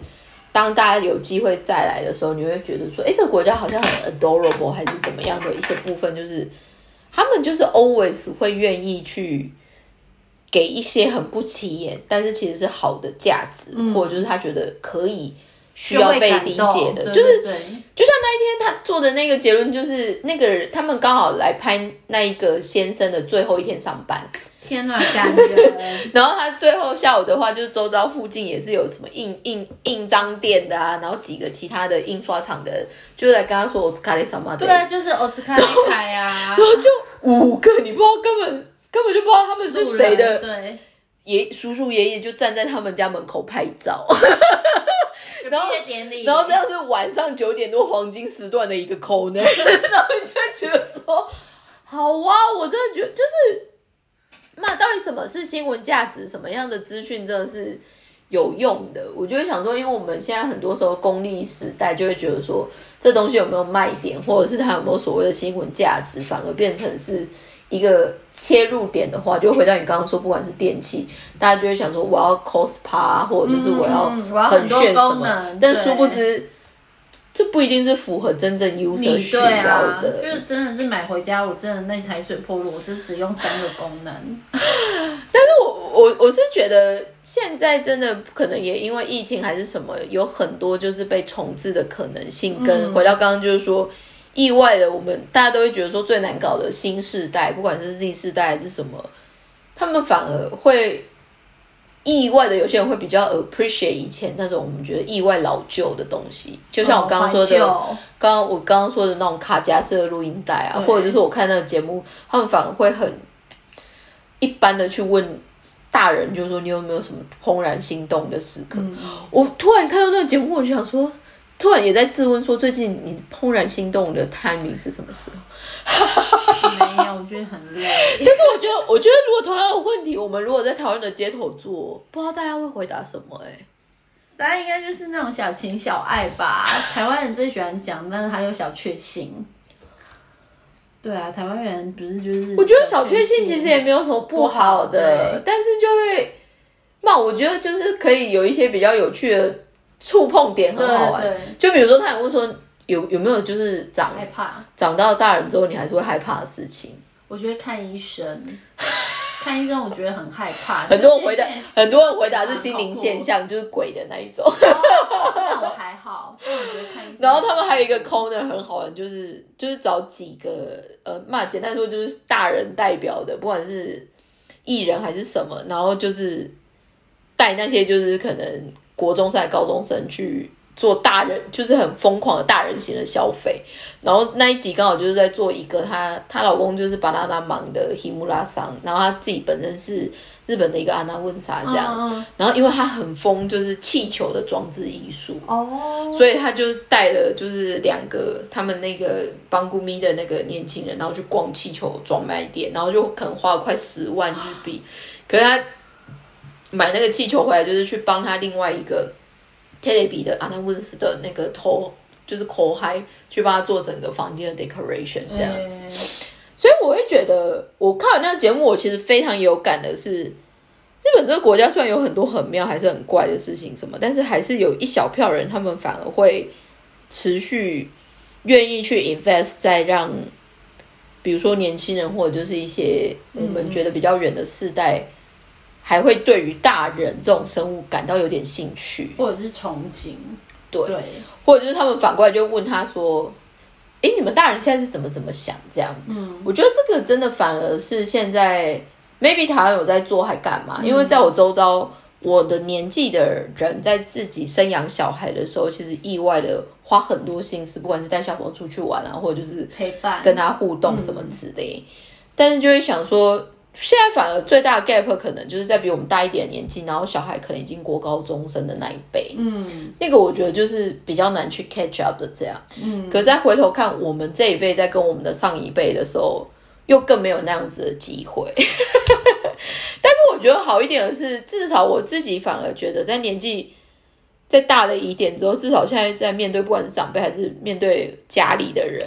当大家有机会再来的时候，你会觉得说，哎，这个国家好像很 adorable，还是怎么样的一些部分，就是他们就是 always 会愿意去给一些很不起眼，但是其实是好的价值，或者就是他觉得可以需要被理解的，对就是就像那一天他做的那个结论，就是那个人他们刚好来拍那一个先生的最后一天上班，天哪，感觉。然后他最后下午的话，就是周遭附近也是有什么印印印章店的啊，然后几个其他的印刷厂的人，就是来跟他说我是卡里什么的，对啊，就是奥兹卡利凯啊，然后就五个，你不知道根本根本就不知道他们是谁的对，爷叔叔爷爷就站在他们家门口拍照，然后典礼，然后这样是晚上九点多黄金时段的一个扣呢，然后你就会觉得说，好啊，我真的觉得就是，那到底什么是新闻价值？什么样的资讯真的是有用的？我就会想说，因为我们现在很多时候功利时代，就会觉得说这东西有没有卖点，或者是它有没有所谓的新闻价值，反而变成是。一个切入点的话，就回到你刚刚说，不管是电器，大家就会想说我要 cospa，或者就是我要很炫什么但殊不知，这不一定是符合真正 user 需对要啊，的。就是真的是买回家，我真的那台水波炉，我就只用三个功能。但是我我我是觉得现在真的可能也因为疫情还是什么，有很多就是被重置的可能性。跟嗯回到刚刚就是说，意外的，我们大家都会觉得说最难搞的新世代，不管是 Z 世代还是什么，他们反而会意外的，有些人会比较 appreciate 以前那种我们觉得意外老旧的东西，就像我刚刚说的。哦刚刚我刚刚说的那种卡夹式的录音带啊，或者就是我看那个节目，他们反而会很一般的去问大人，就是说你有没有什么怦然心动的时刻？嗯我突然看到那个节目，我就想说，突然也在质问说，最近你怦然心动的 timing 是什么时候？没有，我觉得很累。但是我觉得，我觉得如果同样的问题，我们如果在讨论的街头做，不知道大家会回答什么、欸？大家应该就是那种小情小爱吧，台湾人最喜欢讲，但是还有小确幸。对啊，台湾人不是就是？我觉得小确幸其实也没有什么不好的好，但是就会，那我觉得就是可以有一些比较有趣的触碰点，很好玩。就比如说，他有问说有有没有就是长害怕。长到大人之后，你还是会害怕的事情。我觉得看医生，看医生我觉得很害怕。很多人回答，很多人回答是心灵现象，就是鬼的那一种。但我还好，但我觉得看医生。然后他们还有一个 corner 很好玩，就是就是找几个呃，嘛简单说就是大人代表的，不管是艺人还是什么，然后就是带那些就是可能国中生、高中生去做大人，就是很疯狂的大人型的消费。然后那一集刚好就是在做一个她她老公就是巴拿那忙的 Himura 桑，然后她自己本身是日本的一个安娜温莎这样，嗯嗯然后因为她很疯，就是气球的装置艺术。哦，所以她就带了就是两个他们那个邦古咪的那个年轻人，然后去逛气球专卖店，然后就可能花了快十万日币。可是他买那个气球回来，就是去帮他另外一个 t e l e b 的阿南温斯的那个头，就是口嗨，去帮他做整个房间的 decoration 这样子。嗯所以我会觉得，我看完那个节目，我其实非常有感的是，日本这个国家虽然有很多很妙还是很怪的事情什么，但是还是有一小票人，他们反而会持续愿意去 invest 在让，比如说年轻人或者就是一些我们觉得比较远的世代，还会对于大人这种生物感到有点兴趣，或者是憧憬，对，对，或者就是他们反过来就问他说：“哎，你们大人现在是怎么怎么想？”这样，嗯，我觉得这个真的反而是现在 maybe 台湾有在做还干嘛？因为在我周遭，我的年纪的人在自己生养小孩的时候，其实意外的花很多心思，不管是带小朋友出去玩啊，或者就是陪伴。跟他互动什么之类。但是就会想说，现在反而最大的 gap 可能就是在比我们大一点的年纪，然后小孩可能已经国高中生的那一辈，嗯那个我觉得就是比较难去 catch up 的这样。嗯，可再回头看我们这一辈在跟我们的上一辈的时候，又更没有那样子的机会。但是我觉得好一点的是，至少我自己反而觉得，在年纪再大了一点之后，至少现在在面对不管是长辈还是面对家里的人，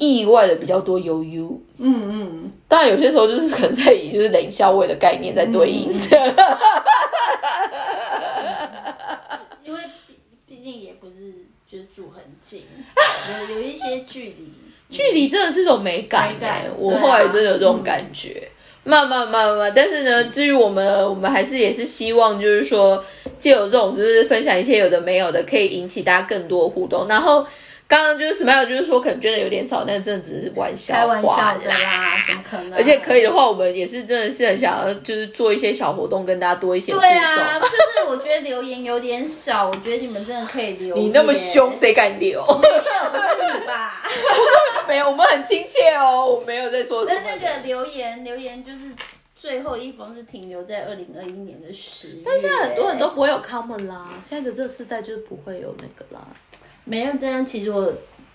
意外的比较多悠悠。嗯嗯，当然有些时候就是可能在以就是冷笑位的概念在对应这样。因为毕毕竟也不是就是住很近，有有一些距离。距离真的是种美感、美感欸，我后来真的有这种感觉。慢慢慢慢慢，但是呢，至于我们，我们还是也是希望，就是说，借由这种就是分享一些有的没有的，可以引起大家更多的互动。然后刚刚就是 Smile 就是说，可能捐的有点少，但真的只是玩笑开玩话笑的啦，怎么可能？而且可以的话，我们也是真的是很想要，就是做一些小活动，跟大家多一些互动。对啊，就是我觉得留言有点少，我觉得你们真的可以留言。你那么凶，谁敢留？没有，不是你吧？没有，我们很亲切哦，我没有在说什么那。那个留言留言就是最后一封是停留在二零二一年的十，但现在很多人都不会有 common 啦，现在的这个时代就是不会有那个啦。没有。这样其实我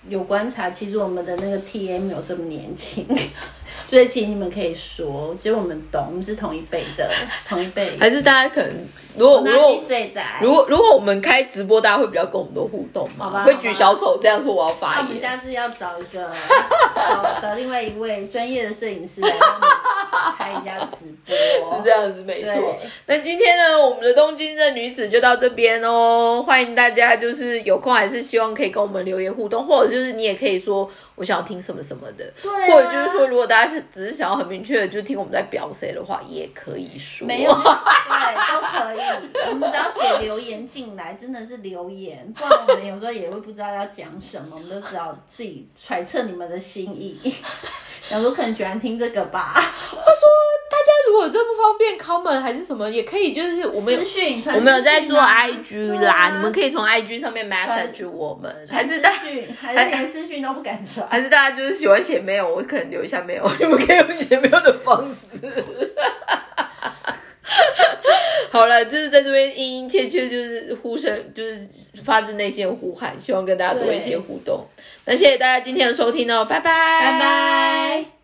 有观察，其实我们的那个 T M 有这么年轻，所以其实你们可以说，就我们懂，我们是同一辈的，同一辈。还是大家可能，如果如果？如果如果我们开直播，大家会比较跟我们多互动嘛？好吧会举小手这样说我要那发我们言。下次要找一个 找找另外一位专业的摄影师来开一下直播，是这样子，没错。那今天呢，我们的东京的女子就到这边哦。欢迎大家，就是有空还是希望可以跟我们留言互动，或者就是你也可以说我想要听什么什么的，对啊或者就是说，如果大家是只是想要很明确的就听我们在表谁的话，也可以说。没有，对，都可以。我们只要写留言进来，真的是留言，不然我们有时候也会不知道要讲什么，我们都只好自己揣测你们的心意。想说可能喜欢听这个吧，他说，大家如果真不方便 comment 还是什么，也可以就是我们私讯，我们有在做 IG 啦，你们可以从 IG 上面 message 我们，还是大讯，还是连私讯都不敢传。还是大家就是喜欢写没有，我可能留一下没有，你们可以用写没有的方式。好了，就是在这边殷殷切切，就是呼声，就是发自内心的呼喊，希望跟大家多一些互动。那谢谢大家今天的收听哦，拜拜，拜拜。